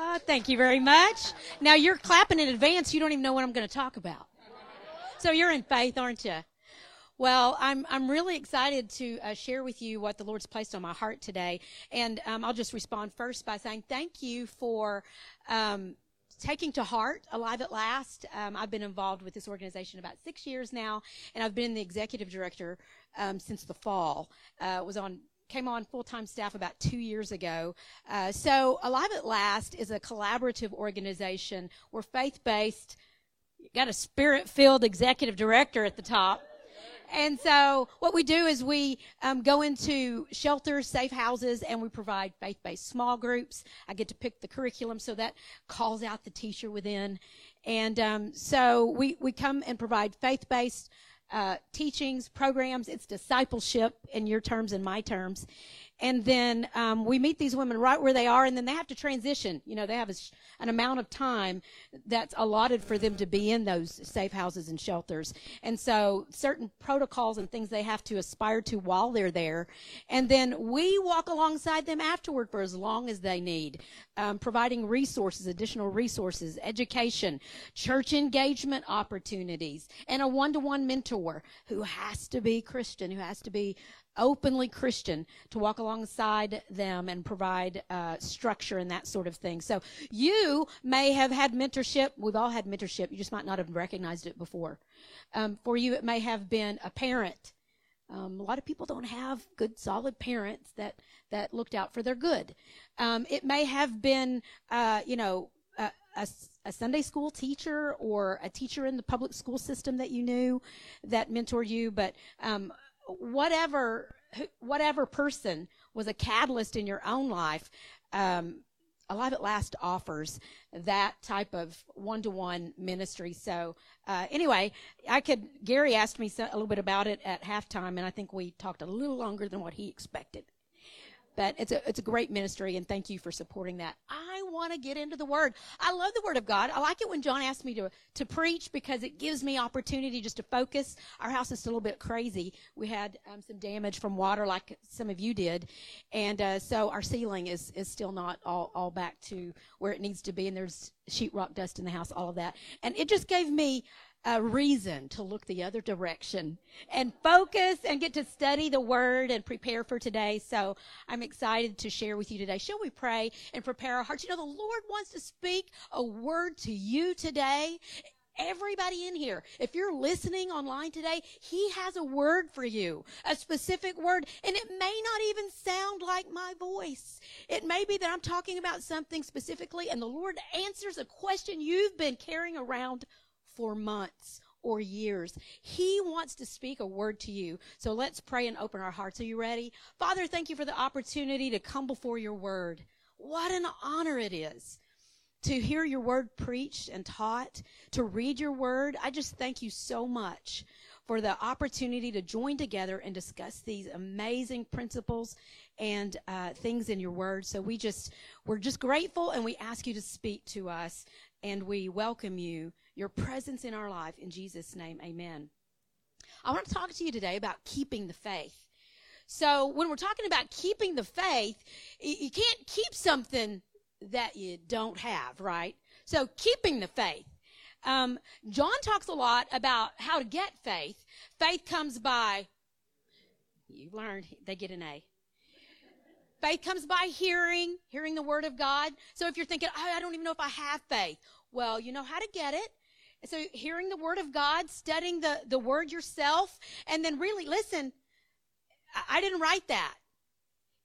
Uh, thank you very much. Now you're clapping in advance. You don't even know what I'm going to talk about. So you're in faith, aren't you? Well, I'm I'm really excited to uh, share with you what the Lord's placed on my heart today, and um, I'll just respond first by saying thank you for. Um, taking to heart Alive at Last. Um, I've been involved with this organization about six years now, and I've been the executive director um, since the fall. Uh, was on came on full-time staff about two years ago. Uh, so Alive at Last is a collaborative organization. We're faith-based. Got a spirit-filled executive director at the top. And so what we do is we um, go into shelters, safe houses, and we provide faith-based small groups. I get to pick the curriculum, so that calls out the teacher within. And um, so we, we come and provide faith-based uh, teachings, programs. It's discipleship in your terms and my terms. And then um, we meet these women right where they are, and then they have to transition. You know, they have a, an amount of time that's allotted for them to be in those safe houses and shelters. And so certain protocols and things they have to aspire to while they're there. And then we walk alongside them afterward for as long as they need, um, providing resources, additional resources, education, church engagement opportunities, and a one-to-one mentor who has to be Christian, who has to be openly Christian to walk alongside them and provide uh, structure and that sort of thing. So you may have had mentorship. We've all had mentorship. You just might not have recognized it before. Um, for you, it may have been a parent. Um, a lot of people don't have good, solid parents that that looked out for their good. Um, it may have been, uh, you know, a, a, a, Sunday school teacher or a teacher in the public school system that you knew that mentored you. But um, whatever whatever person was a catalyst in your own life, um, Alive at Last offers that type of one-to-one ministry. So uh, anyway, I could. Gary asked me so, a little bit about it at halftime, and I think we talked a little longer than what he expected. But it's a it's a great ministry, and thank you for supporting that. I want to get into the Word. I love the Word of God. I like it when John asked me to to preach because it gives me opportunity just to focus. Our house is a little bit crazy. We had um, some damage from water, like some of you did, and uh, so our ceiling is is still not all all back to where it needs to be, and there's sheetrock dust in the house, all of that, and it just gave me a reason to look the other direction and focus and get to study the word and prepare for today. So I'm excited to share with you today. Shall we pray and prepare our hearts? You know, the Lord wants to speak a word to you today. Everybody in here, if you're listening online today, He has a word for you, a specific word, and it may not even sound like my voice. It may be that I'm talking about something specifically, and the Lord answers a question you've been carrying around for months or years. He wants to speak a word to you. So let's pray and open our hearts. Are you ready? Father, thank you for the opportunity to come before your word. What an honor it is to hear your word preached and taught, to read your word. I just thank you so much for the opportunity to join together and discuss these amazing principles and uh, things in your word. So we just, we're just grateful and we ask you to speak to us and we welcome you your presence in our life. In Jesus' name, amen. I want to talk to you today about keeping the faith. So, when we're talking about keeping the faith, you can't keep something that you don't have, right? So, keeping the faith. Um, John talks a lot about how to get faith. Faith comes by, you learned, they get an A. Faith comes by hearing, hearing the word of God. So if you're thinking, oh, I don't even know if I have faith, well, you know how to get it. So hearing the word of God, studying the, the word yourself, and then really listen, I didn't write that.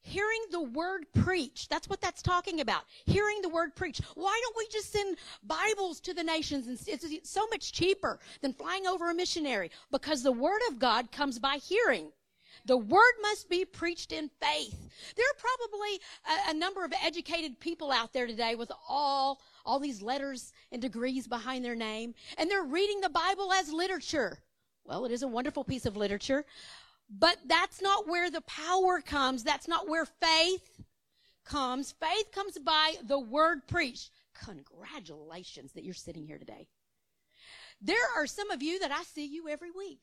Hearing the word preached. That's what that's talking about. Hearing the word preached. Why don't we just send Bibles to the nations? And it's so much cheaper than flying over a missionary because the word of God comes by hearing. The word must be preached in faith. There are probably a, a number of educated people out there today with all all these letters and degrees behind their name, and they're reading the Bible as literature. Well, it is a wonderful piece of literature, but that's not where the power comes. That's not where faith comes. Faith comes by the word preached. Congratulations that you're sitting here today. There are some of you that I see you every week.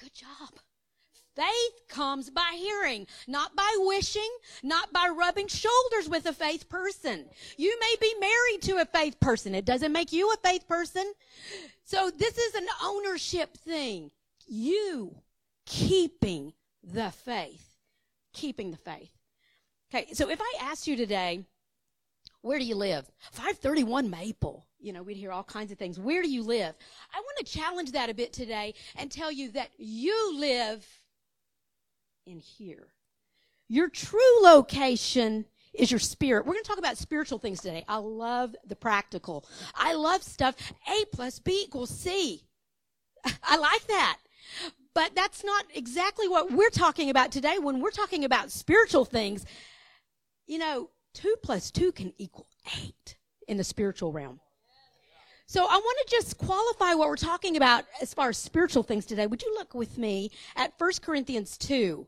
Good job. Faith comes by hearing, not by wishing, not by rubbing shoulders with a faith person. You may be married to a faith person. It doesn't make you a faith person. So this is an ownership thing. You keeping the faith. Keeping the faith. Okay, so if I asked you today, where do you live? 531 Maple. You know, we'd hear all kinds of things. Where do you live? I want to challenge that a bit today and tell you that you live in here. Your true location is your spirit. We're going to talk about spiritual things today. I love the practical. I love stuff. A plus B equals C. I like that. But that's not exactly what we're talking about today. When we're talking about spiritual things, you know, two plus two can equal eight in the spiritual realm. So I want to just qualify what we're talking about as far as spiritual things today. Would you look with me at 1 Corinthians 2?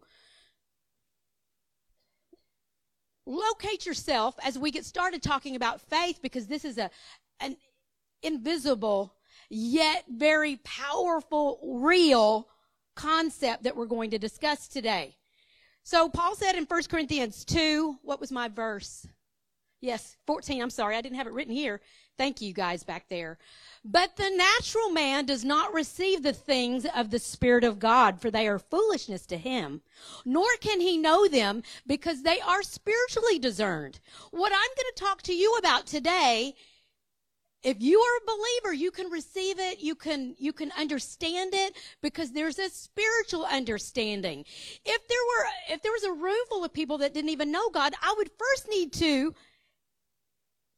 Locate yourself as we get started talking about faith because this is a an invisible yet very powerful real concept that we're going to discuss today. So Paul said in 1 Corinthians 2, what was my verse? Yes, 14. I'm sorry. I didn't have it written here. Thank you guys back there. But the natural man does not receive the things of the Spirit of God, for they are foolishness to him. Nor can he know them because they are spiritually discerned. What I'm going to talk to you about today if you are a believer you can receive it you can you can understand it because there's a spiritual understanding if there were if there was a room full of people that didn't even know god i would first need to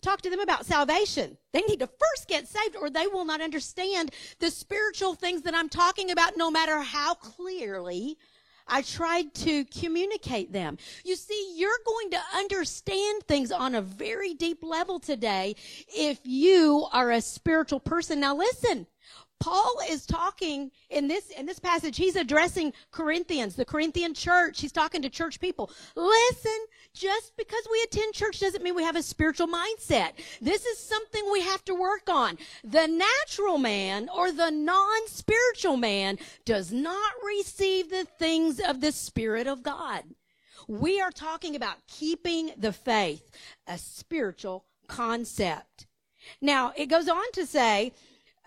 talk to them about salvation they need to first get saved or they will not understand the spiritual things that i'm talking about no matter how clearly I tried to communicate them. You see, you're going to understand things on a very deep level today if you are a spiritual person. Now listen, Paul is talking in this in this passage. He's addressing Corinthians, the Corinthian church. He's talking to church people. Listen, just because we attend church doesn't mean we have a spiritual mindset. This is something we have to work on. The natural man or the non-spiritual man does not receive the things of the Spirit of God. We are talking about keeping the faith, a spiritual concept. Now, it goes on to say,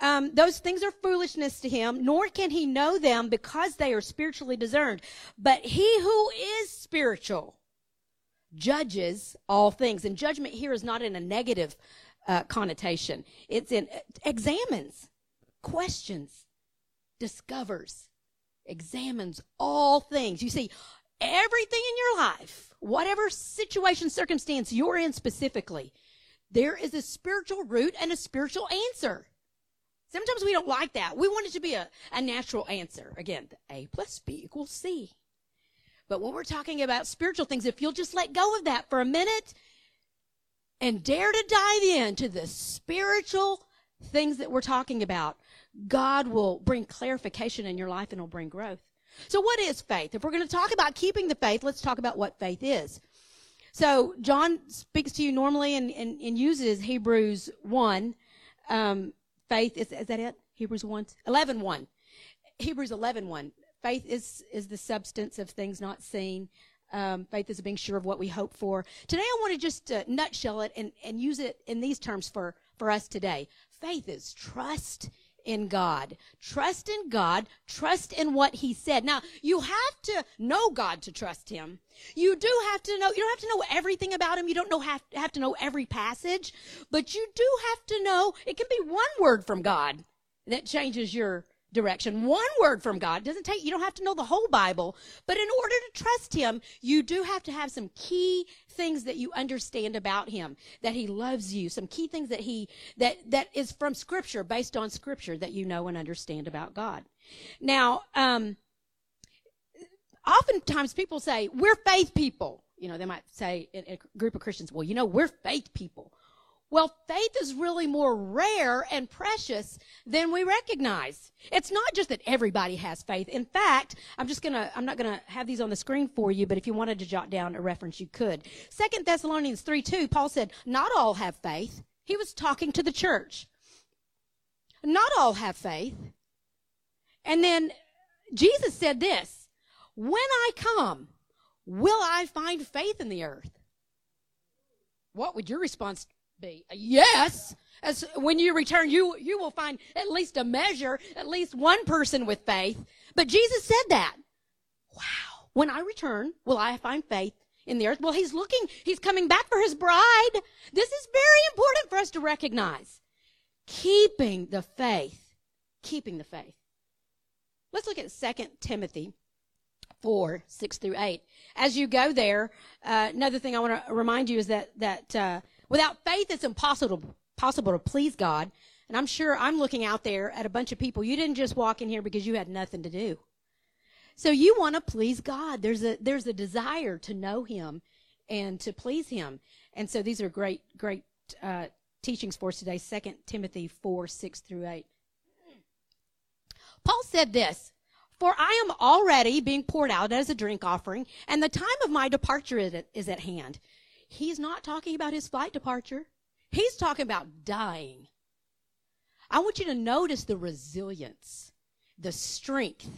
um, those things are foolishness to him, nor can he know them because they are spiritually discerned. But he who is spiritual judges all things. And judgment here is not in a negative uh, connotation, it's in uh, examines, questions, discovers, examines all things. You see, everything in your life, whatever situation, circumstance you're in specifically, there is a spiritual root and a spiritual answer. Sometimes we don't like that. We want it to be a, a natural answer. Again, A plus B equals C. But when we're talking about spiritual things, if you'll just let go of that for a minute and dare to dive into the spiritual things that we're talking about, God will bring clarification in your life and will bring growth. So what is faith? If we're going to talk about keeping the faith, let's talk about what faith is. So John speaks to you normally and, and, and uses Hebrews 1 um, faith is, is that it? Hebrews 1, 11, 1. Hebrews 11, 1. Faith is, is the substance of things not seen. Um, faith is being sure of what we hope for. Today I want to just uh, nutshell it and, and use it in these terms for, for us today. Faith is trust in God. Trust in God. Trust in what He said. Now, you have to know God to trust Him. You do have to know, you don't have to know everything about Him. You don't know, have, have to know every passage, but you do have to know, it can be one word from God that changes your direction. One word from God. Doesn't take, you don't have to know the whole Bible, but in order to trust Him, you do have to have some key things that you understand about Him, that He loves you, some key things that He, that, that is from Scripture, based on Scripture that you know and understand about God. Now, um, oftentimes people say, we're faith people. You know, they might say in a group of Christians, well, you know, we're faith people. Well, faith is really more rare and precious than we recognize. It's not just that everybody has faith. In fact, I'm just gonna, I'm not gonna have these on the screen for you, but if you wanted to jot down a reference, you could. Second Thessalonians 3 2, Paul said, not all have faith. He was talking to the church. Not all have faith. And then Jesus said this, when I come, will I find faith in the earth? What would your response be? Yes. As when you return, you, you will find at least a measure, at least one person with faith. But Jesus said that. Wow. When I return, will I find faith in the earth? Well, he's looking, he's coming back for his bride. This is very important for us to recognize. Keeping the faith. Keeping the faith. Let's look at 2 Timothy 4, 6 through 8. As you go there, uh, another thing I want to remind you is that, that uh, without faith, it's impossible, possible to please God. And I'm sure I'm looking out there at a bunch of people. You didn't just walk in here because you had nothing to do. So you want to please God. There's a, there's a desire to know Him and to please Him. And so these are great, great uh, teachings for us today. Second Timothy 4, 6 through 8. Paul said this For I am already being poured out as a drink offering, and the time of my departure is at hand. He's not talking about his flight departure, he's talking about dying. I want you to notice the resilience, the strength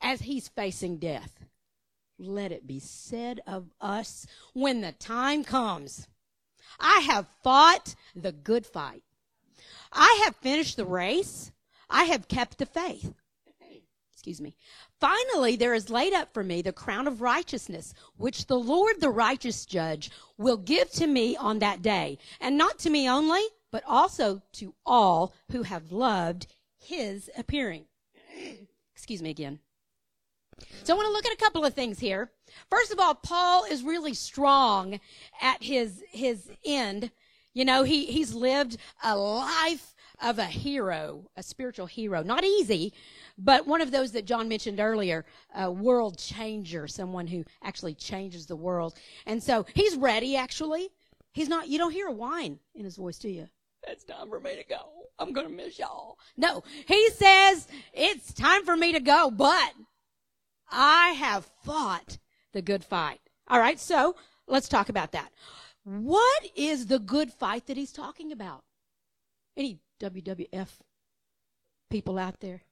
as he's facing death. Let it be said of us when the time comes. I have fought the good fight. I have finished the race. I have kept the faith. Excuse me. Finally, there is laid up for me the crown of righteousness, which the Lord, the righteous judge, will give to me on that day. And not to me only, but also to all who have loved his appearing. Excuse me again. So I want to look at a couple of things here. First of all, Paul is really strong at his his end. You know, he he's lived a life of a hero, a spiritual hero. Not easy, but one of those that John mentioned earlier, a world changer, someone who actually changes the world. And so he's ready, actually. He's not, you don't hear a whine in his voice, do you? It's time for me to go. I'm going to miss y'all. No, he says, it's time for me to go, but I have fought the good fight. All right, so let's talk about that. What is the good fight that he's talking about? Any WWF people out there?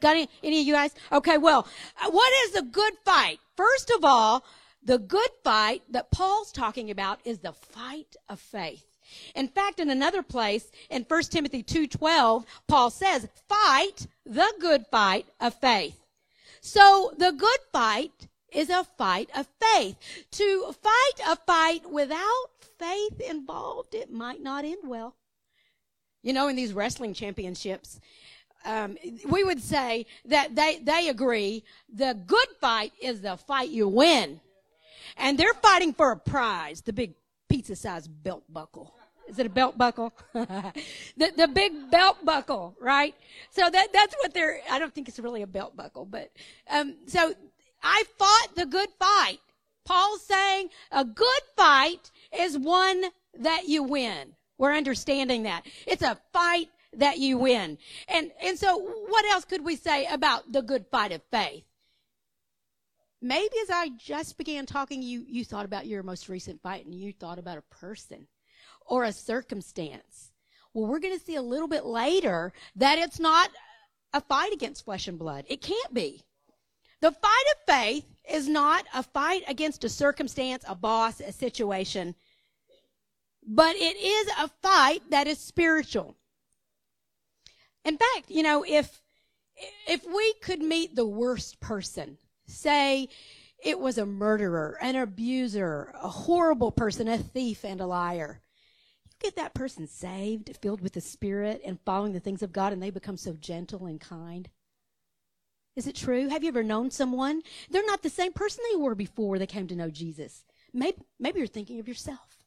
Got any, any of you guys? Okay, well, uh, what is the good fight? First of all, the good fight that Paul's talking about is the fight of faith. In fact, in another place, in 1 Timothy 2.12, Paul says, fight the good fight of faith. So the good fight is a fight of faith. To fight a fight without faith involved, it might not end well. You know, in these wrestling championships, um, we would say that they, they agree the good fight is the fight you win. And they're fighting for a prize, the big pizza sized belt buckle. Is it a belt buckle? the, the big belt buckle, right? So that, that's what they're, I don't think it's really a belt buckle, but, um, so I fought the good fight. Paul's saying a good fight is one that you win. We're understanding that. It's a fight that you win. And, and so what else could we say about the good fight of faith? Maybe as I just began talking, you, you thought about your most recent fight and you thought about a person or a circumstance. Well, we're going to see a little bit later that it's not a fight against flesh and blood. It can't be. The fight of faith is not a fight against a circumstance, a boss, a situation but it is a fight that is spiritual. In fact, you know, if if we could meet the worst person, say it was a murderer, an abuser, a horrible person, a thief and a liar, you get that person saved, filled with the Spirit and following the things of God, and they become so gentle and kind. Is it true? Have you ever known someone? They're not the same person they were before they came to know Jesus. Maybe, maybe you're thinking of yourself.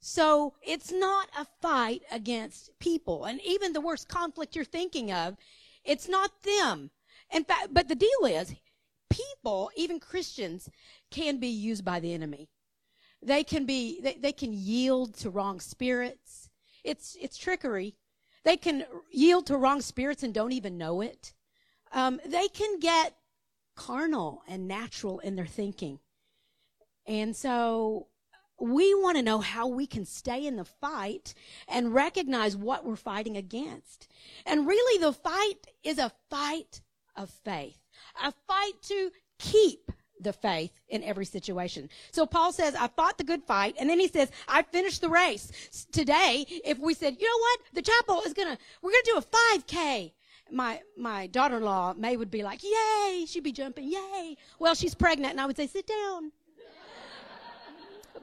So it's not a fight against people. And even the worst conflict you're thinking of, it's not them. In fact, but the deal is, people, even Christians, can be used by the enemy. They can be, they, they can yield to wrong spirits. It's, it's trickery. They can yield to wrong spirits and don't even know it. Um, they can get carnal and natural in their thinking. And so we want to know how we can stay in the fight and recognize what we're fighting against. And really, the fight is a fight of faith. a fight to keep the faith in every situation. So Paul says, I fought the good fight. And then he says, I finished the race. Today, if we said, you know what? The chapel is going to, we're going to do a 5K. My, my daughter-in-law, May, would be like, yay. She'd be jumping, yay. Well, she's pregnant. And I would say, sit down.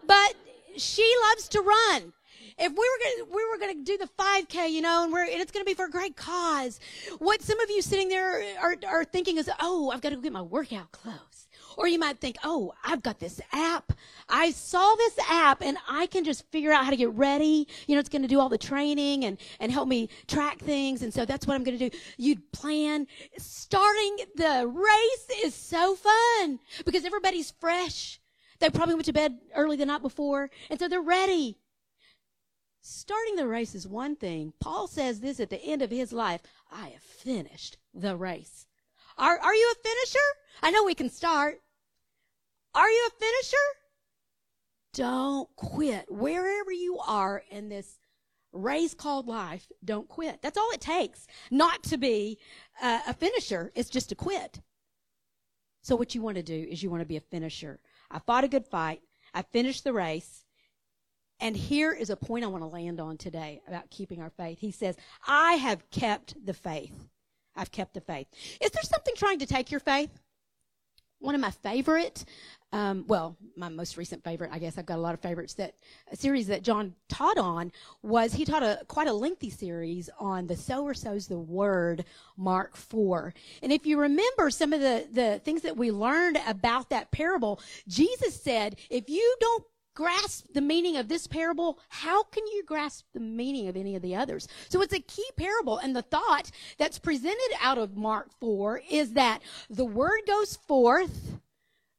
But she loves to run if we were gonna, we were to do the 5K, you know, and we're and it's to be for a great cause. What some of you sitting there are are thinking is, oh, I've got to go get my workout clothes. Or you might think, oh, I've got this app. I saw this app and I can just figure out how to get ready. You know, it's going to do all the training and, and help me track things. And so that's what I'm going to do. You'd plan. Starting the race is so fun because everybody's fresh. They probably went to bed early the night before. And so they're ready. Starting the race is one thing. Paul says this at the end of his life I have finished the race. Are, are you a finisher? I know we can start. Are you a finisher? Don't quit. Wherever you are in this race called life, don't quit. That's all it takes not to be uh, a finisher. It's just to quit. So what you want to do is you want to be a finisher. I fought a good fight. I finished the race. And here is a point I want to land on today about keeping our faith. He says, I have kept the faith. I've kept the faith. Is there something trying to take your faith? One of my favorite, um, well, my most recent favorite, I guess I've got a lot of favorites that series that John taught on was he taught a quite a lengthy series on the sower sows the word, Mark 4. And if you remember some of the, the things that we learned about that parable, Jesus said, if you don't grasp the meaning of this parable, how can you grasp the meaning of any of the others? So it's a key parable. And the thought that's presented out of Mark 4 is that the word goes forth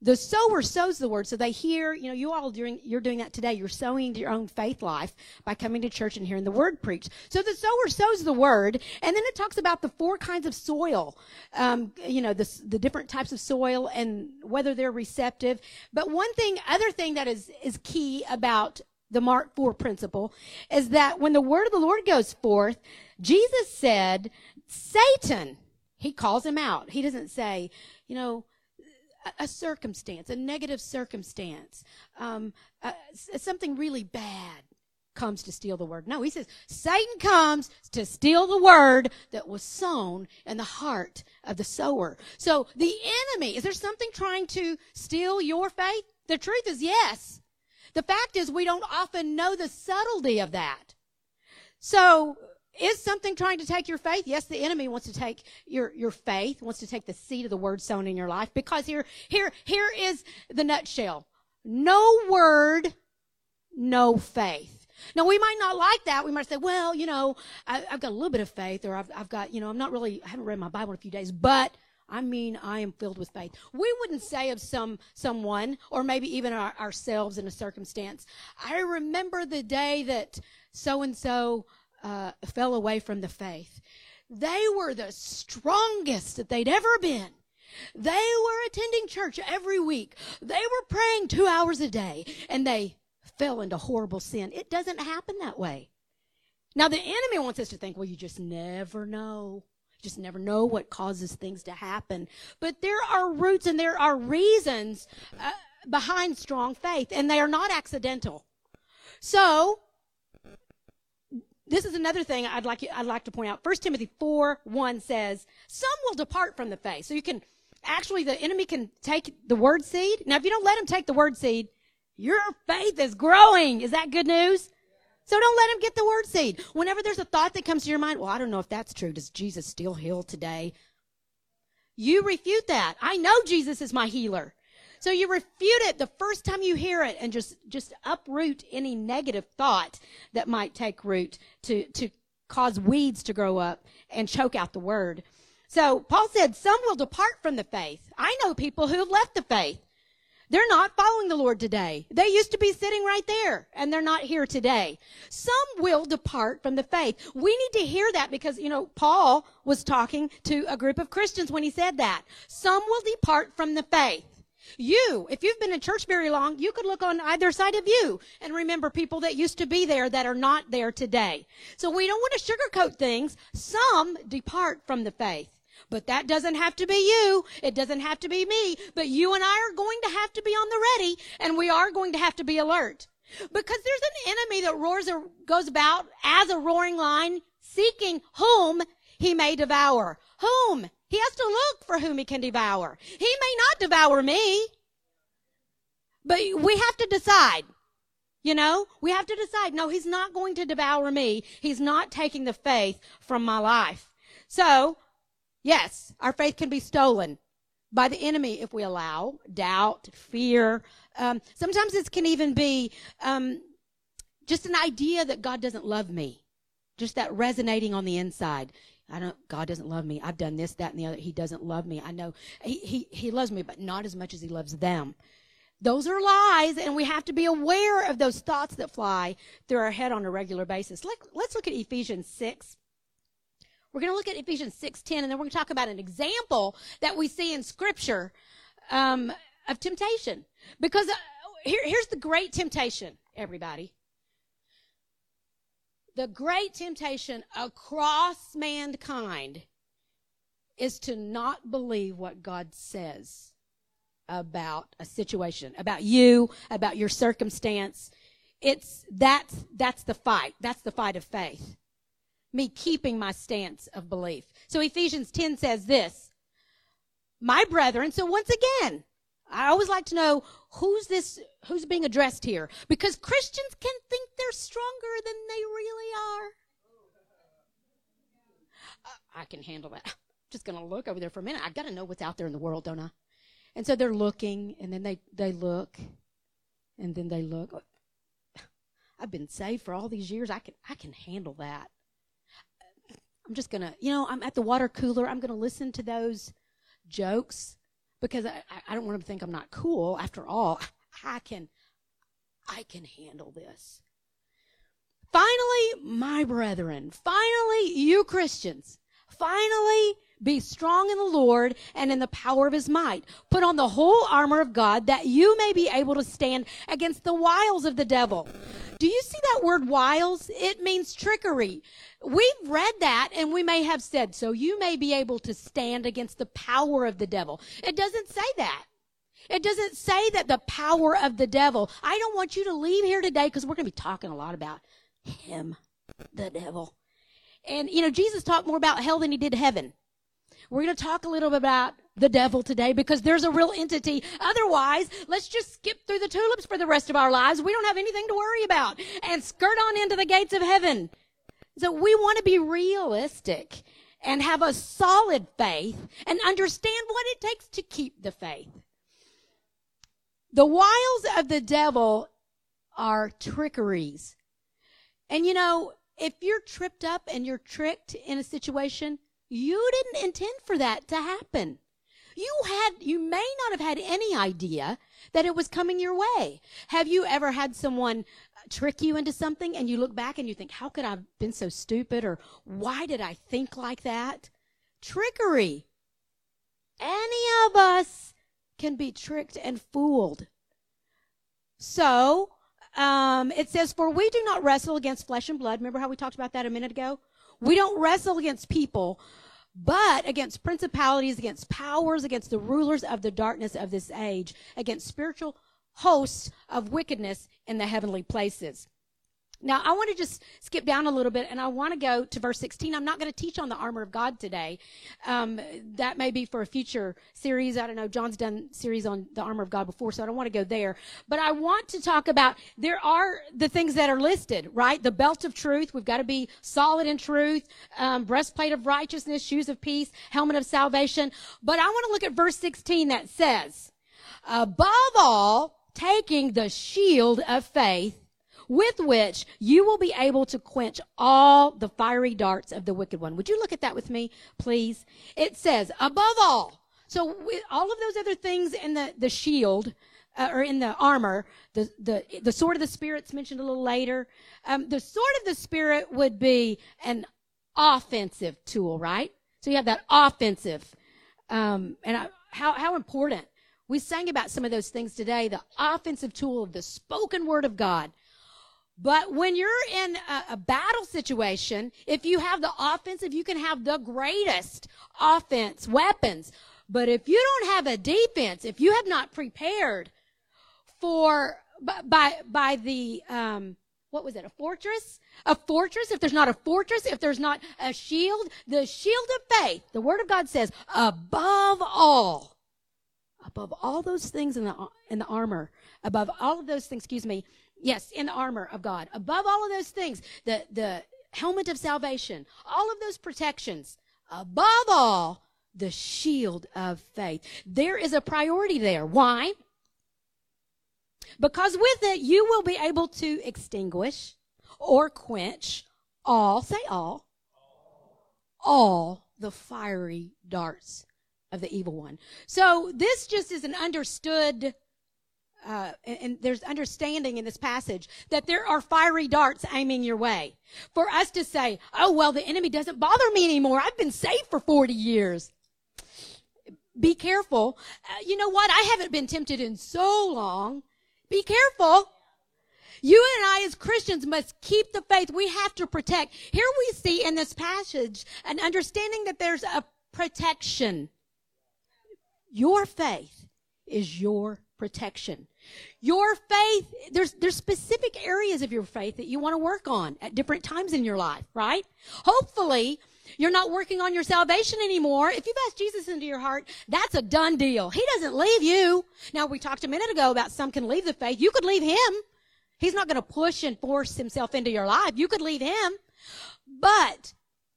the sower sows the word. So they hear you know you all doing you're doing that today. You're sowing your own faith life by coming to church and hearing the word preached. So the sower sows the word and then it talks about the four kinds of soil um, you know the, the different types of soil and whether they're receptive. But one thing other thing that is is key about the mark 4 principle is that when the word of the lord goes forth jesus said satan he calls him out. He doesn't say you know a circumstance, a negative circumstance, um, uh, something really bad comes to steal the word. No, he says Satan comes to steal the word that was sown in the heart of the sower. So the enemy, is there something trying to steal your faith? The truth is yes. The fact is we don't often know the subtlety of that. So is something trying to take your faith? Yes, the enemy wants to take your, your faith, wants to take the seed of the word sown in your life because here, here, here is the nutshell. No word, no faith. Now we might not like that. We might say, well, you know, I, have got a little bit of faith or I've, I've got, you know, I'm not really, I haven't read my Bible in a few days, but I mean, I am filled with faith. We wouldn't say of some, someone or maybe even our, ourselves in a circumstance, I remember the day that so and so uh, fell away from the faith. They were the strongest that they'd ever been. They were attending church every week. They were praying two hours a day and they fell into horrible sin. It doesn't happen that way. Now, the enemy wants us to think, well, you just never know. Just never know what causes things to happen. But there are roots and there are reasons uh, behind strong faith, and they are not accidental. So, this is another thing I'd like, I'd like to point out. 1 Timothy 4 1 says, Some will depart from the faith. So you can, actually, the enemy can take the word seed. Now, if you don't let him take the word seed, your faith is growing. Is that good news? So don't let him get the word seed. Whenever there's a thought that comes to your mind, well, I don't know if that's true. Does Jesus still heal today? You refute that. I know Jesus is my healer. So you refute it the first time you hear it and just, just uproot any negative thought that might take root to, to cause weeds to grow up and choke out the word. So Paul said, some will depart from the faith. I know people who have left the faith. They're not following the Lord today. They used to be sitting right there and they're not here today. Some will depart from the faith. We need to hear that because, you know, Paul was talking to a group of Christians when he said that. Some will depart from the faith. You, if you've been in church very long, you could look on either side of you and remember people that used to be there that are not there today. So we don't want to sugarcoat things. Some depart from the faith. But that doesn't have to be you. It doesn't have to be me. But you and I are going to have to be on the ready and we are going to have to be alert. Because there's an enemy that roars or goes about as a roaring lion seeking whom he may devour. Whom? He has to look for whom he can devour. He may not devour me. But we have to decide. You know, we have to decide. No, he's not going to devour me. He's not taking the faith from my life. So, yes, our faith can be stolen by the enemy if we allow doubt, fear. Um, sometimes this can even be um, just an idea that God doesn't love me, just that resonating on the inside. I don't. God doesn't love me. I've done this, that, and the other. He doesn't love me. I know he he, he loves me, but not as much as he loves them. Those are lies, and we have to be aware of those thoughts that fly through our head on a regular basis. Let, let's look at Ephesians six. We're going to look at Ephesians 6:10 and then we're going to talk about an example that we see in scripture um, of temptation. Because uh, here, here's the great temptation, everybody. The great temptation across mankind is to not believe what God says about a situation, about you, about your circumstance. It's that's that's the fight. That's the fight of faith me keeping my stance of belief. So Ephesians 10 says this, my brethren, so once again, I always like to know who's this, who's being addressed here, because Christians can think they're stronger than they really are. Uh, I can handle that. I'm just going to look over there for a minute. I got to know what's out there in the world, don't I? And so they're looking, and then they, they look, and then they look. I've been saved for all these years. I can, I can handle that. I'm just going to, you know, I'm at the water cooler. I'm going to listen to those jokes because I, I don't want them to think I'm not cool. After all, I can, I can handle this. Finally, my brethren, finally, you Christians, finally, be strong in the Lord and in the power of his might. Put on the whole armor of God that you may be able to stand against the wiles of the devil. Do you see that word wiles? It means trickery. We've read that and we may have said, so you may be able to stand against the power of the devil. It doesn't say that. It doesn't say that the power of the devil. I don't want you to leave here today because we're going to be talking a lot about him, the devil. And, you know, Jesus talked more about hell than he did heaven. We're going to talk a little bit about the devil today because there's a real entity. Otherwise, let's just skip through the tulips for the rest of our lives. We don't have anything to worry about and skirt on into the gates of heaven. So we want to be realistic and have a solid faith and understand what it takes to keep the faith. The wiles of the devil are trickeries. And you know, if you're tripped up and you're tricked in a situation, you didn't intend for that to happen. You had, you may not have had any idea that it was coming your way. Have you ever had someone trick you into something and you look back and you think, how could I have been so stupid or why did I think like that? Trickery. Any of us can be tricked and fooled. So, um, it says, for we do not wrestle against flesh and blood. Remember how we talked about that a minute ago? We don't wrestle against people, but against principalities, against powers, against the rulers of the darkness of this age, against spiritual hosts of wickedness in the heavenly places. Now, I want to just skip down a little bit and I want to go to verse 16. I'm not going to teach on the armor of God today. Um, that may be for a future series. I don't know. John's done series on the armor of God before, so I don't want to go there. But I want to talk about there are the things that are listed, right? The belt of truth. We've got to be solid in truth. Um, breastplate of righteousness, shoes of peace, helmet of salvation. But I want to look at verse 16 that says, above all, taking the shield of faith with which you will be able to quench all the fiery darts of the wicked one. Would you look at that with me, please? It says, above all. So all of those other things in the, the shield, uh, or in the armor, the, the, the sword of the Spirit's mentioned a little later. Um, the sword of the Spirit would be an offensive tool, right? So you have that offensive. Um, and I, how, how important. We sang about some of those things today. The offensive tool of the spoken word of God But when you're in a, a, battle situation, if you have the offensive, you can have the greatest offense weapons. But if you don't have a defense, if you have not prepared for by by the um, what was it? A fortress? A fortress? If there's not a fortress, if there's not a shield, the shield of faith. The Word of God says, above all, above all those things in the in the armor, above all of those things. Excuse me Yes, in the armor of God. Above all of those things, the, the helmet of salvation, all of those protections. Above all, the shield of faith. There is a priority there. Why? Because with it, you will be able to extinguish or quench all, say all, all the fiery darts of the evil one. So this just is an understood uh, and, and, there's understanding in this passage that there are fiery darts aiming your way. For us to say, oh, well, the enemy doesn't bother me anymore. I've been saved for 40 years. Be careful. Uh, you know what? I haven't been tempted in so long. Be careful. You and I as Christians must keep the faith. We have to protect. Here we see in this passage an understanding that there's a protection. Your faith is your protection. Your faith, there's, there's specific areas of your faith that you want to work on at different times in your life, right? Hopefully, you're not working on your salvation anymore. If you've asked Jesus into your heart, that's a done deal. He doesn't leave you. Now, we talked a minute ago about some can leave the faith. You could leave him. He's not going to push and force himself into your life. You could leave him, but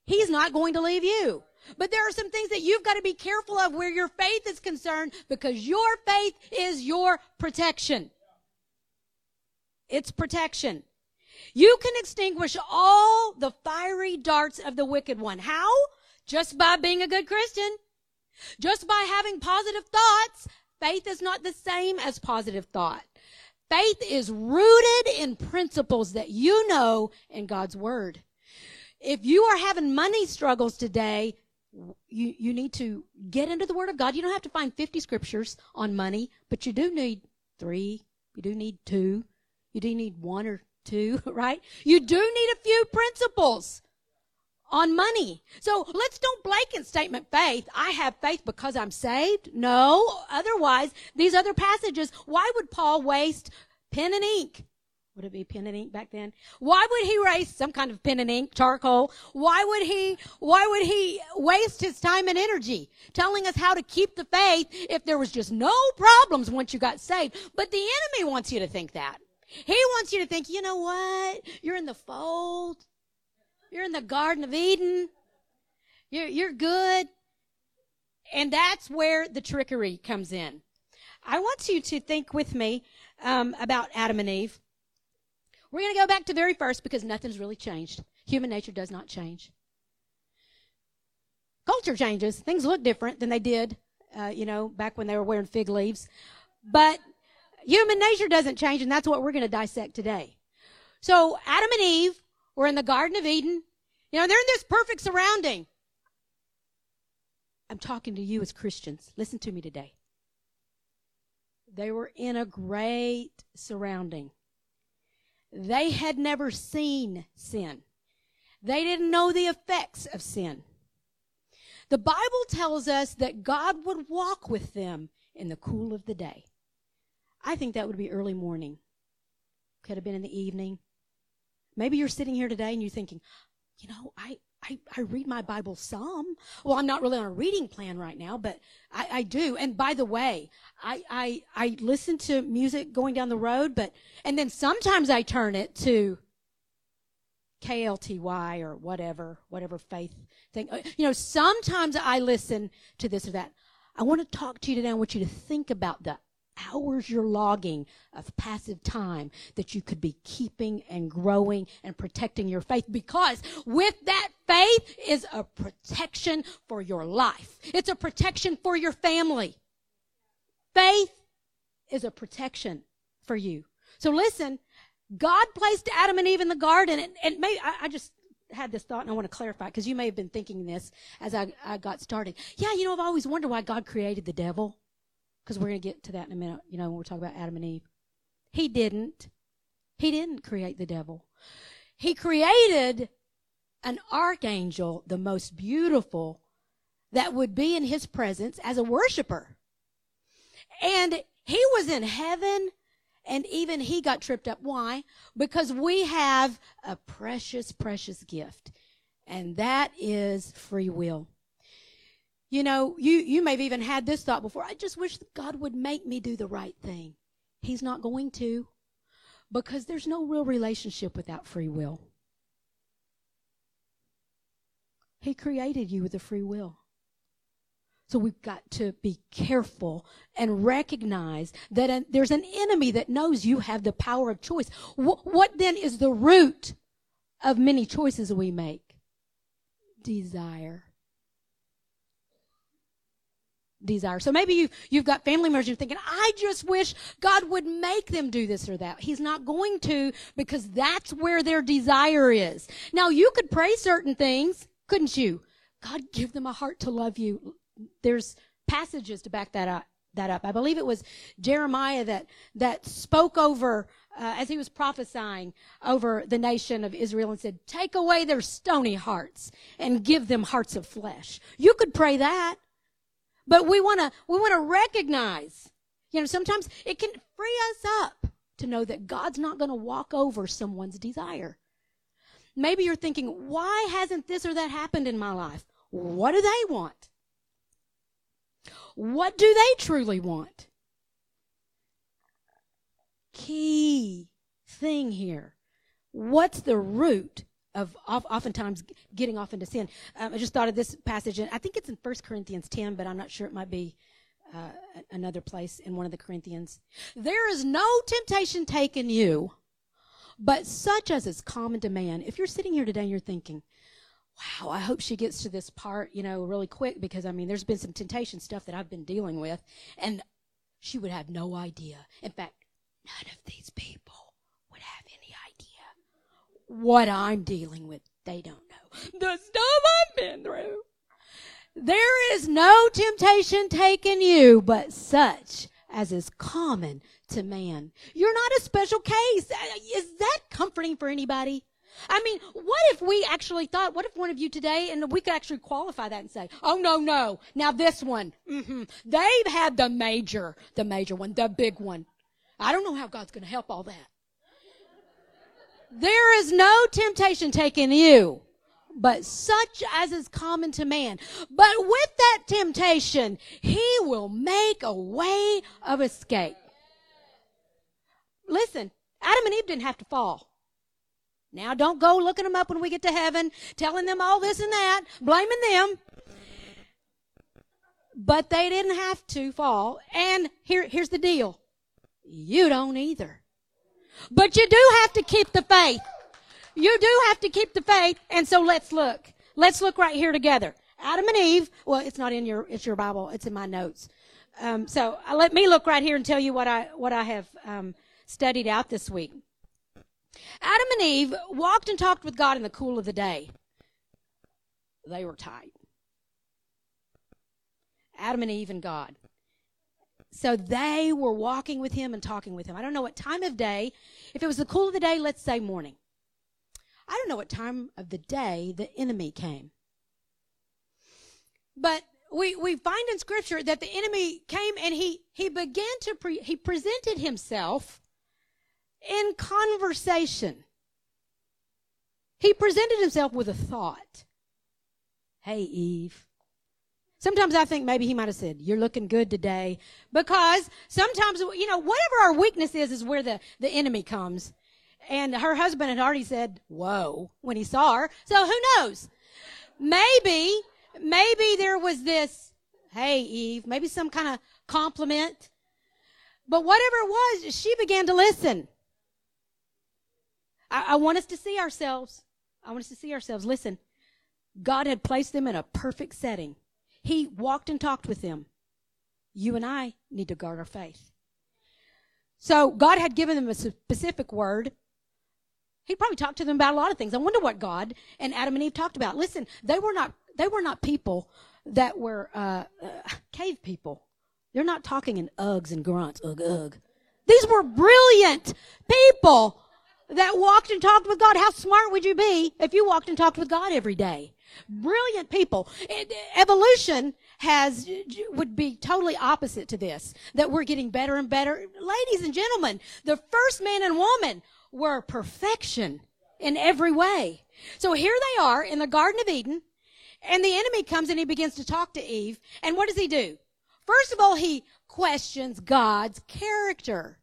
he's not going to leave you. But there are some things that you've got to be careful of where your faith is concerned because your faith is your protection. It's protection. You can extinguish all the fiery darts of the wicked one. How? Just by being a good Christian. Just by having positive thoughts. Faith is not the same as positive thought. Faith is rooted in principles that you know in God's Word. If you are having money struggles today, you, you need to get into the Word of God. You don't have to find 50 scriptures on money, but you do need three. You do need two. You do need one or two, right? You do need a few principles on money. So let's don't blanket statement faith. I have faith because I'm saved. No. Otherwise, these other passages, why would Paul waste pen and ink would it be pen and ink back then? Why would he waste some kind of pen and ink, charcoal? Why would he, why would he waste his time and energy telling us how to keep the faith if there was just no problems once you got saved? But the enemy wants you to think that. He wants you to think, you know what? You're in the fold. You're in the Garden of Eden. You're, you're good. And that's where the trickery comes in. I want you to think with me um, about Adam and Eve. We're going to go back to very first because nothing's really changed. Human nature does not change. Culture changes. Things look different than they did, uh, you know, back when they were wearing fig leaves. But human nature doesn't change, and that's what we're going to dissect today. So Adam and Eve were in the Garden of Eden. You know, they're in this perfect surrounding. I'm talking to you as Christians. Listen to me today. They were in a great surrounding. They had never seen sin. They didn't know the effects of sin. The Bible tells us that God would walk with them in the cool of the day. I think that would be early morning. Could have been in the evening. Maybe you're sitting here today and you're thinking, you know, I, I, I read my Bible some. Well, I'm not really on a reading plan right now, but I, I do. And by the way, I, I, I listen to music going down the road, but, and then sometimes I turn it to KLTY or whatever, whatever faith thing. Uh, you know, sometimes I listen to this or that. I want to talk to you today. I want you to think about the hours you're logging of passive time that you could be keeping and growing and protecting your faith because with that faith is a protection for your life. It's a protection for your family. Faith is a protection for you. So listen, God placed Adam and Eve in the garden and, and maybe I, I just had this thought and I want to clarify because you may have been thinking this as I, I got started. Yeah, you know, I've always wondered why God created the devil because we're going to get to that in a minute, you know, when we're talking about Adam and Eve. He didn't. He didn't create the devil. He created an archangel, the most beautiful that would be in his presence as a worshiper. And he was in heaven and even he got tripped up. Why? Because we have a precious, precious gift. And that is free will. You know, you, you may have even had this thought before. I just wish God would make me do the right thing. He's not going to because there's no real relationship without free will. He created you with a free will. So we've got to be careful and recognize that there's an enemy that knows you have the power of choice. Wh- what then is the root of many choices we make? Desire. Desire. So maybe you, you've got family members you're thinking, I just wish God would make them do this or that. He's not going to because that's where their desire is. Now you could pray certain things, couldn't you? God, give them a heart to love you there's passages to back that up. That up. I believe it was Jeremiah that that spoke over uh, as he was prophesying over the nation of Israel and said, "Take away their stony hearts and give them hearts of flesh." You could pray that, but we want to we want to recognize. You know, sometimes it can free us up to know that God's not going to walk over someone's desire. Maybe you're thinking, "Why hasn't this or that happened in my life?" What do they want? What do they truly want? Key thing here. What's the root of oftentimes getting off into sin? Um, I just thought of this passage, and I think it's in 1 Corinthians 10, but I'm not sure it might be uh, another place in one of the Corinthians. There is no temptation taken you, but such as is common to man. If you're sitting here today and you're thinking, wow, I hope she gets to this part, you know, really quick because I mean, there's been some temptation stuff that I've been dealing with, and she would have no idea. In fact, none of these people would have any idea what I'm dealing with. They don't know the stuff I've been through. There is no temptation taken you, but such as is common to man. You're not a special case. Is that comforting for anybody? I mean, what if we actually thought, what if one of you today, and we could actually qualify that and say, oh, no, no. Now this one, mm-hmm, they've had the major, the major one, the big one. I don't know how God's going to help all that. There is no temptation taken you, but such as is common to man. But with that temptation, he will make a way of escape. Listen, Adam and Eve didn't have to fall. Now, don't go looking them up when we get to heaven, telling them all this and that, blaming them. But they didn't have to fall. And here, here's the deal. You don't either. But you do have to keep the faith. You do have to keep the faith. And so let's look. Let's look right here together. Adam and Eve. Well, it's not in your, it's your Bible. It's in my notes. Um, so uh, let me look right here and tell you what I, what I have, um, studied out this week. Adam and Eve walked and talked with God in the cool of the day. They were tight. Adam and Eve and God. So they were walking with him and talking with him. I don't know what time of day. If it was the cool of the day, let's say morning. I don't know what time of the day the enemy came. But we, we find in scripture that the enemy came and he, he began to, pre, he presented himself in conversation. He presented himself with a thought. Hey, Eve. Sometimes I think maybe he might have said, You're looking good today. Because sometimes, you know, whatever our weakness is, is where the, the enemy comes. And her husband had already said, Whoa, when he saw her. So who knows? Maybe, maybe there was this, Hey, Eve, maybe some kind of compliment. But whatever it was, she began to listen. I, I want us to see ourselves. I want us to see ourselves. Listen, God had placed them in a perfect setting. He walked and talked with them. You and I need to guard our faith. So God had given them a specific word. He probably talked to them about a lot of things. I wonder what God and Adam and Eve talked about. Listen, they were not they were not people that were uh, uh, cave people. They're not talking in ughs and grunts, ugh ugh. These were brilliant people that walked and talked with God. How smart would you be if you walked and talked with God every day? Brilliant people. Uh, evolution has, would be totally opposite to this, that we're getting better and better. Ladies and gentlemen, the first man and woman were perfection in every way. So here they are in the Garden of Eden, and the enemy comes and he begins to talk to Eve. And what does he do? First of all, he questions God's character.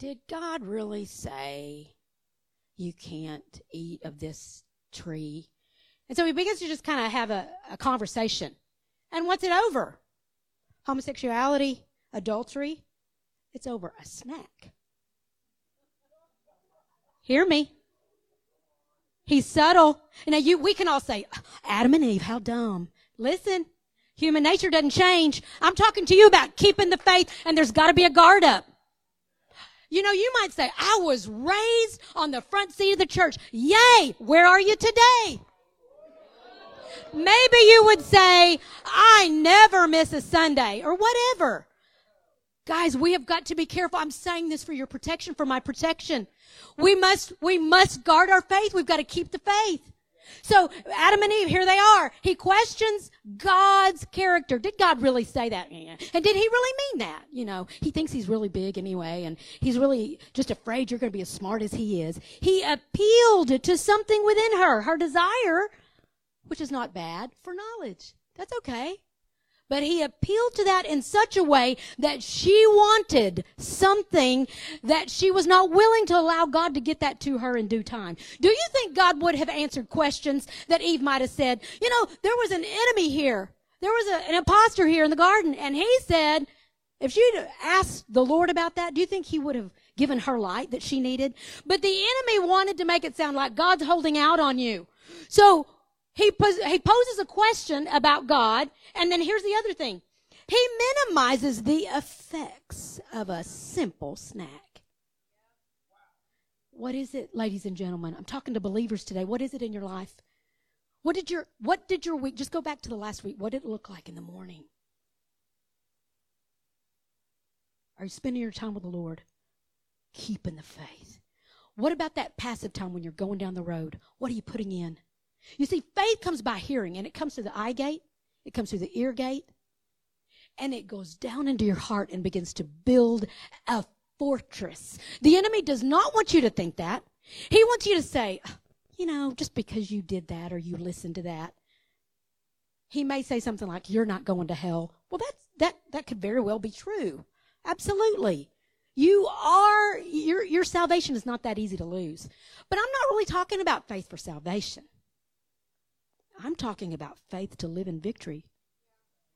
Did God really say you can't eat of this tree? And so he begins to just kind of have a, a conversation. And what's it over? Homosexuality, adultery, it's over a snack. Hear me. He's subtle. Now you, we can all say, Adam and Eve, how dumb. Listen, human nature doesn't change. I'm talking to you about keeping the faith and there's got to be a guard up. You know, you might say, I was raised on the front seat of the church. Yay! Where are you today? Maybe you would say, I never miss a Sunday or whatever. Guys, we have got to be careful. I'm saying this for your protection, for my protection. We must, we must guard our faith. We've got to keep the faith. So Adam and Eve, here they are. He questions God's character. Did God really say that? And did he really mean that? You know, he thinks he's really big anyway, and he's really just afraid you're going to be as smart as he is. He appealed to something within her, her desire, which is not bad, for knowledge. That's okay. But he appealed to that in such a way that she wanted something that she was not willing to allow God to get that to her in due time. Do you think God would have answered questions that Eve might have said, you know, there was an enemy here. There was a, an impostor here in the garden. And he said, if she'd asked the Lord about that, do you think he would have given her light that she needed? But the enemy wanted to make it sound like God's holding out on you. So he, pos- he poses a question about God, and then here's the other thing. He minimizes the effects of a simple snack. What is it, ladies and gentlemen? I'm talking to believers today. What is it in your life? What did your what did your week just go back to the last week? What did it look like in the morning? Are you spending your time with the Lord? Keeping the faith. What about that passive time when you're going down the road? What are you putting in? You see, faith comes by hearing, and it comes through the eye gate, it comes through the ear gate, and it goes down into your heart and begins to build a fortress. The enemy does not want you to think that. He wants you to say, ah, you know, just because you did that or you listened to that. He may say something like, you're not going to hell. Well, that's, that, that could very well be true. Absolutely. You are, your, your salvation is not that easy to lose. But I'm not really talking about faith for salvation. I'm talking about faith to live in victory.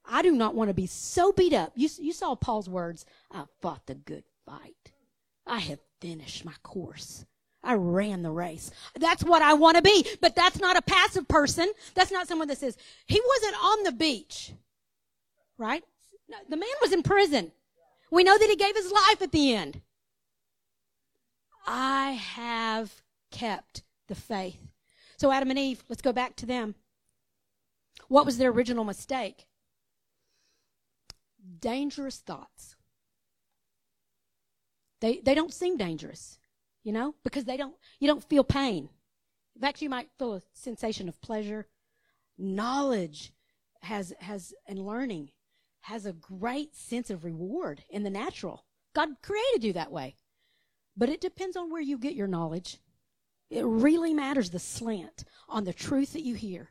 I do not want to be so beat up. You, you saw Paul's words I fought the good fight. I have finished my course. I ran the race. That's what I want to be. But that's not a passive person. That's not someone that says, he wasn't on the beach. Right? No, The man was in prison. We know that he gave his life at the end. I have kept the faith. So Adam and Eve, let's go back to them. What was their original mistake? Dangerous thoughts. They, they don't seem dangerous, you know, because they don't, you don't feel pain. In fact, you might feel a sensation of pleasure. Knowledge has, has, and learning has a great sense of reward in the natural. God created you that way. But it depends on where you get your knowledge. It really matters the slant on the truth that you hear.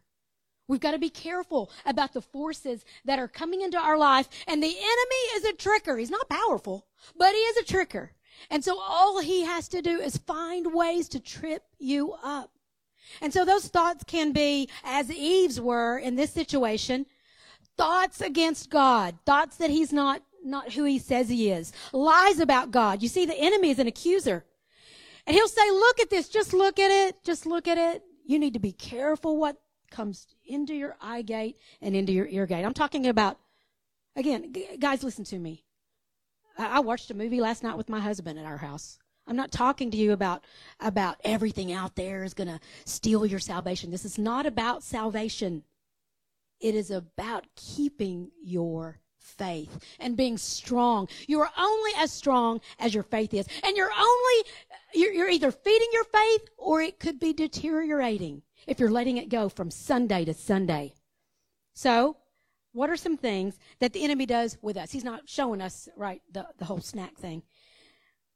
We've got to be careful about the forces that are coming into our life. And the enemy is a tricker. He's not powerful, but he is a tricker. And so all he has to do is find ways to trip you up. And so those thoughts can be, as Eve's were in this situation, thoughts against God, thoughts that he's not, not who he says he is, lies about God. You see, the enemy is an accuser. And he'll say, look at this, just look at it, just look at it. You need to be careful what comes into your eye gate and into your ear gate. I'm talking about, again, guys, listen to me. I-, I watched a movie last night with my husband at our house. I'm not talking to you about about everything out there is going to steal your salvation. This is not about salvation. It is about keeping your faith and being strong. You are only as strong as your faith is. And you're only, you're, you're either feeding your faith or it could be deteriorating if you're letting it go from Sunday to Sunday. So, what are some things that the enemy does with us? He's not showing us, right, the, the whole snack thing.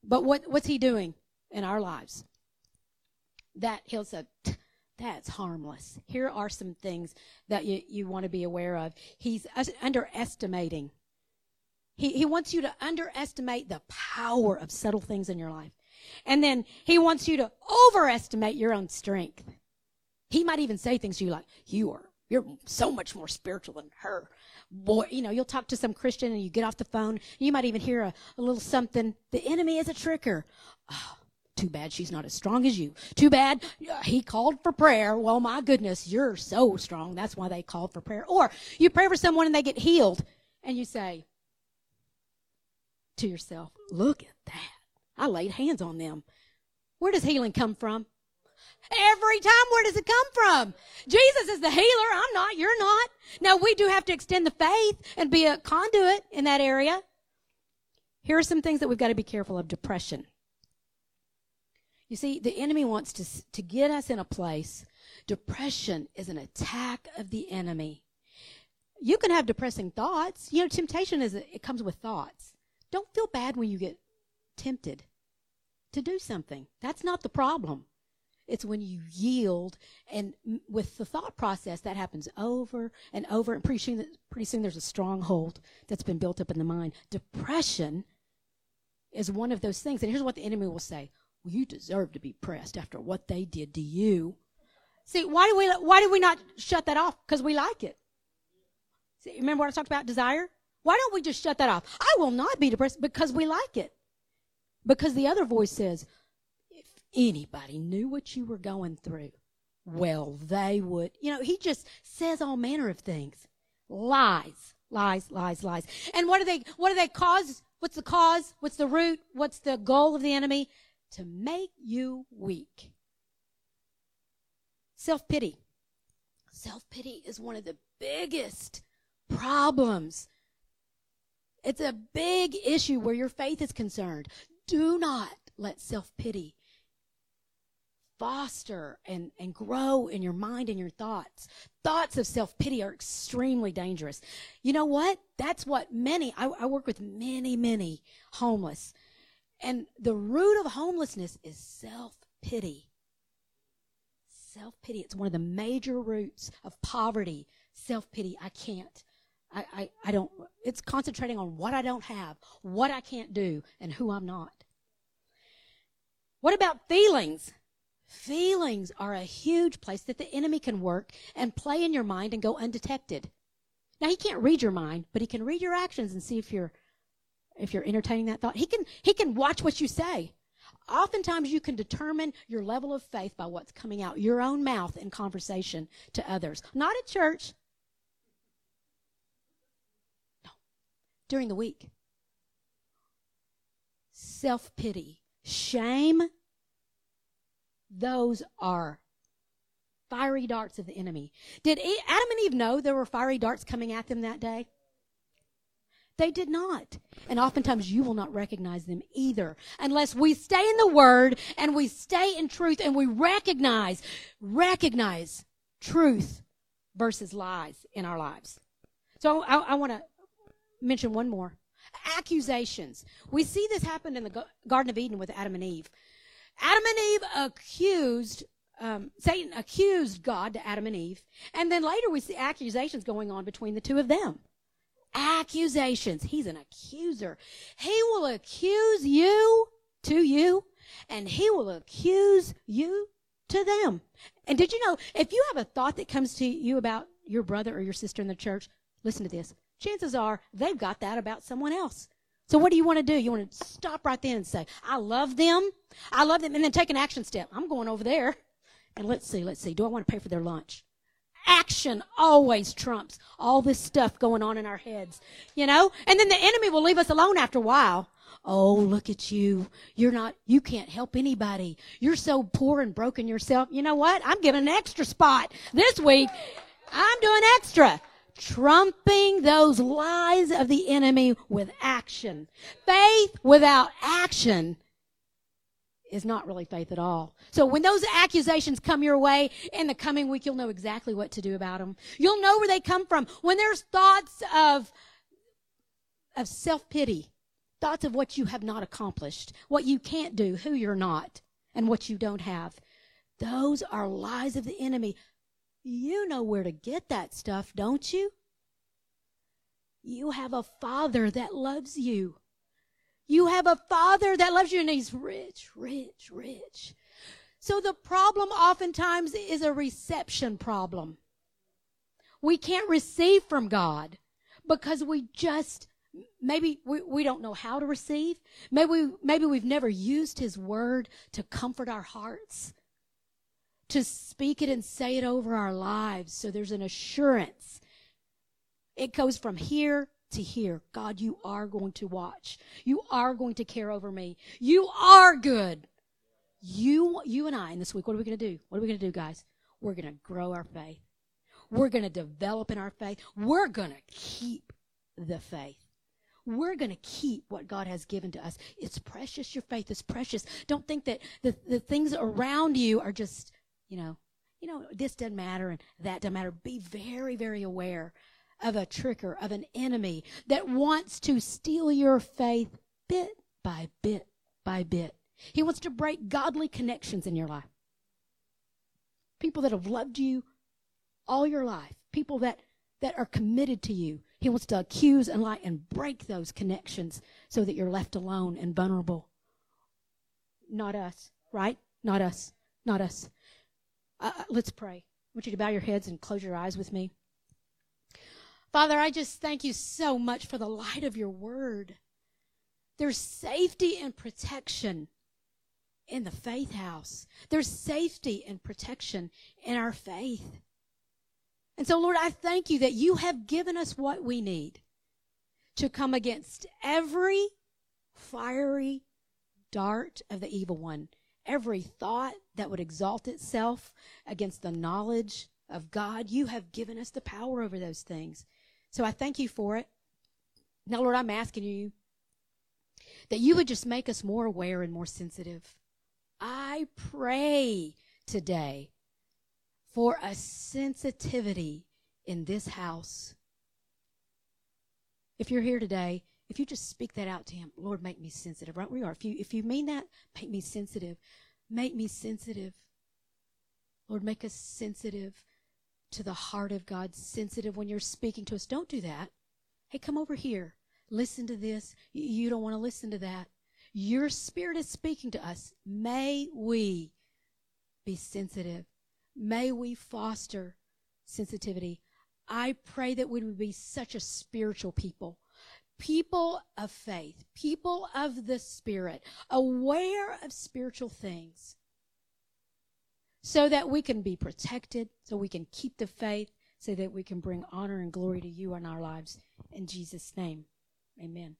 But what, what's he doing in our lives? That he'll say, that's harmless. Here are some things that you, you want to be aware of. He's underestimating. He, he wants you to underestimate the power of subtle things in your life. And then he wants you to overestimate your own strength. He might even say things to you like, you are you're so much more spiritual than her. Boy, you know, you'll talk to some Christian and you get off the phone. You might even hear a, a little something. The enemy is a tricker. Oh, too bad she's not as strong as you. Too bad uh, he called for prayer. Well, my goodness, you're so strong. That's why they called for prayer. Or you pray for someone and they get healed and you say to yourself, look at that. I laid hands on them. Where does healing come from? Every time, where does it come from? Jesus is the healer. I'm not. You're not. Now, we do have to extend the faith and be a conduit in that area. Here are some things that we've got to be careful of depression. You see, the enemy wants to, to get us in a place. Depression is an attack of the enemy. You can have depressing thoughts. You know, temptation is, it comes with thoughts. Don't feel bad when you get tempted to do something. That's not the problem. It's when you yield, and with the thought process, that happens over and over, and pretty soon, pretty soon there's a stronghold that's been built up in the mind. Depression is one of those things, and here's what the enemy will say: well, "You deserve to be pressed after what they did to you." See, why do we why do we not shut that off? Because we like it. See, remember what I talked about desire? Why don't we just shut that off? I will not be depressed because we like it. Because the other voice says, anybody knew what you were going through, well, they would. You know, he just says all manner of things. Lies, lies, lies, lies. And what do they, what do they cause? What's the cause? What's the root? What's the goal of the enemy? To make you weak. Self pity. Self pity is one of the biggest problems. It's a big issue where your faith is concerned. Do not let self pity foster and, and grow in your mind and your thoughts. Thoughts of self pity are extremely dangerous. You know what? That's what many, I, I work with many, many homeless. And the root of homelessness is self pity. Self pity. It's one of the major roots of poverty. Self pity. I can't. I, I, I don't. It's concentrating on what I don't have, what I can't do, and who I'm not. What about feelings? Feelings are a huge place that the enemy can work and play in your mind and go undetected. Now he can't read your mind, but he can read your actions and see if you're if you're entertaining that thought. He can he can watch what you say. Oftentimes you can determine your level of faith by what's coming out your own mouth in conversation to others. Not at church. No. During the week. Self-pity, shame, those are fiery darts of the enemy. Did Adam and Eve know there were fiery darts coming at them that day? They did not. And oftentimes you will not recognize them either unless we stay in the word and we stay in truth and we recognize, recognize truth versus lies in our lives. So I, I want to mention one more. Accusations. We see this happen in the Garden of Eden with Adam and Eve. Adam and Eve accused, um, Satan accused God to Adam and Eve. And then later we see accusations going on between the two of them. Accusations. He's an accuser. He will accuse you to you, and he will accuse you to them. And did you know, if you have a thought that comes to you about your brother or your sister in the church, listen to this. Chances are they've got that about someone else. So what do you want to do? You want to stop right then and say, I love them. I love them. And then take an action step. I'm going over there. And let's see, let's see. Do I want to pay for their lunch? Action always trumps all this stuff going on in our heads, you know? And then the enemy will leave us alone after a while. Oh, look at you. You're not, you can't help anybody. You're so poor and broken yourself. You know what? I'm giving an extra spot this week. I'm doing extra. Trumping those lies of the enemy with action. Faith without action is not really faith at all. So when those accusations come your way in the coming week, you'll know exactly what to do about them. You'll know where they come from. When there's thoughts of, of self-pity, thoughts of what you have not accomplished, what you can't do, who you're not, and what you don't have. Those are lies of the enemy. You know where to get that stuff, don't you? You have a father that loves you. You have a father that loves you and he's rich, rich, rich. So the problem oftentimes is a reception problem. We can't receive from God because we just maybe we, we don't know how to receive. Maybe maybe we've never used his word to comfort our hearts, to speak it and say it over our lives. So there's an assurance. It goes from here to here. God, you are going to watch. You are going to care over me. You are good. You, you and I in this week, what are we going to do? What are we going to do, guys? We're going to grow our faith. We're going to develop in our faith. We're going to keep the faith. We're going to keep what God has given to us. It's precious. Your faith is precious. Don't think that the, the things around you are just, you know, you know, this doesn't matter and that doesn't matter. Be very, very aware of a tricker, of an enemy that wants to steal your faith bit by bit by bit. He wants to break godly connections in your life. People that have loved you all your life, people that, that are committed to you. He wants to accuse and lie and break those connections so that you're left alone and vulnerable. Not us, right? Not us. Not us. Uh, uh let's pray. I want you to bow your heads and close your eyes with me. Father, I just thank you so much for the light of your word. There's safety and protection in the faith house. There's safety and protection in our faith. And so, Lord, I thank you that you have given us what we need to come against every fiery dart of the evil one, every thought that would exalt itself against the knowledge of God. You have given us the power over those things. So I thank you for it. Now, Lord, I'm asking you that you would just make us more aware and more sensitive. I pray today for a sensitivity in this house. If you're here today, if you just speak that out to him, Lord, make me sensitive. Right where you are. If you if you mean that, make me sensitive. Make me sensitive. Lord, make us sensitive to the heart of God, sensitive when you're speaking to us. Don't do that. Hey, come over here. Listen to this. You don't want to listen to that. Your spirit is speaking to us. May we be sensitive. May we foster sensitivity. I pray that we would be such a spiritual people. People of faith, people of the Spirit, aware of spiritual things so that we can be protected, so we can keep the faith, so that we can bring honor and glory to you in our lives. In Jesus' name, amen.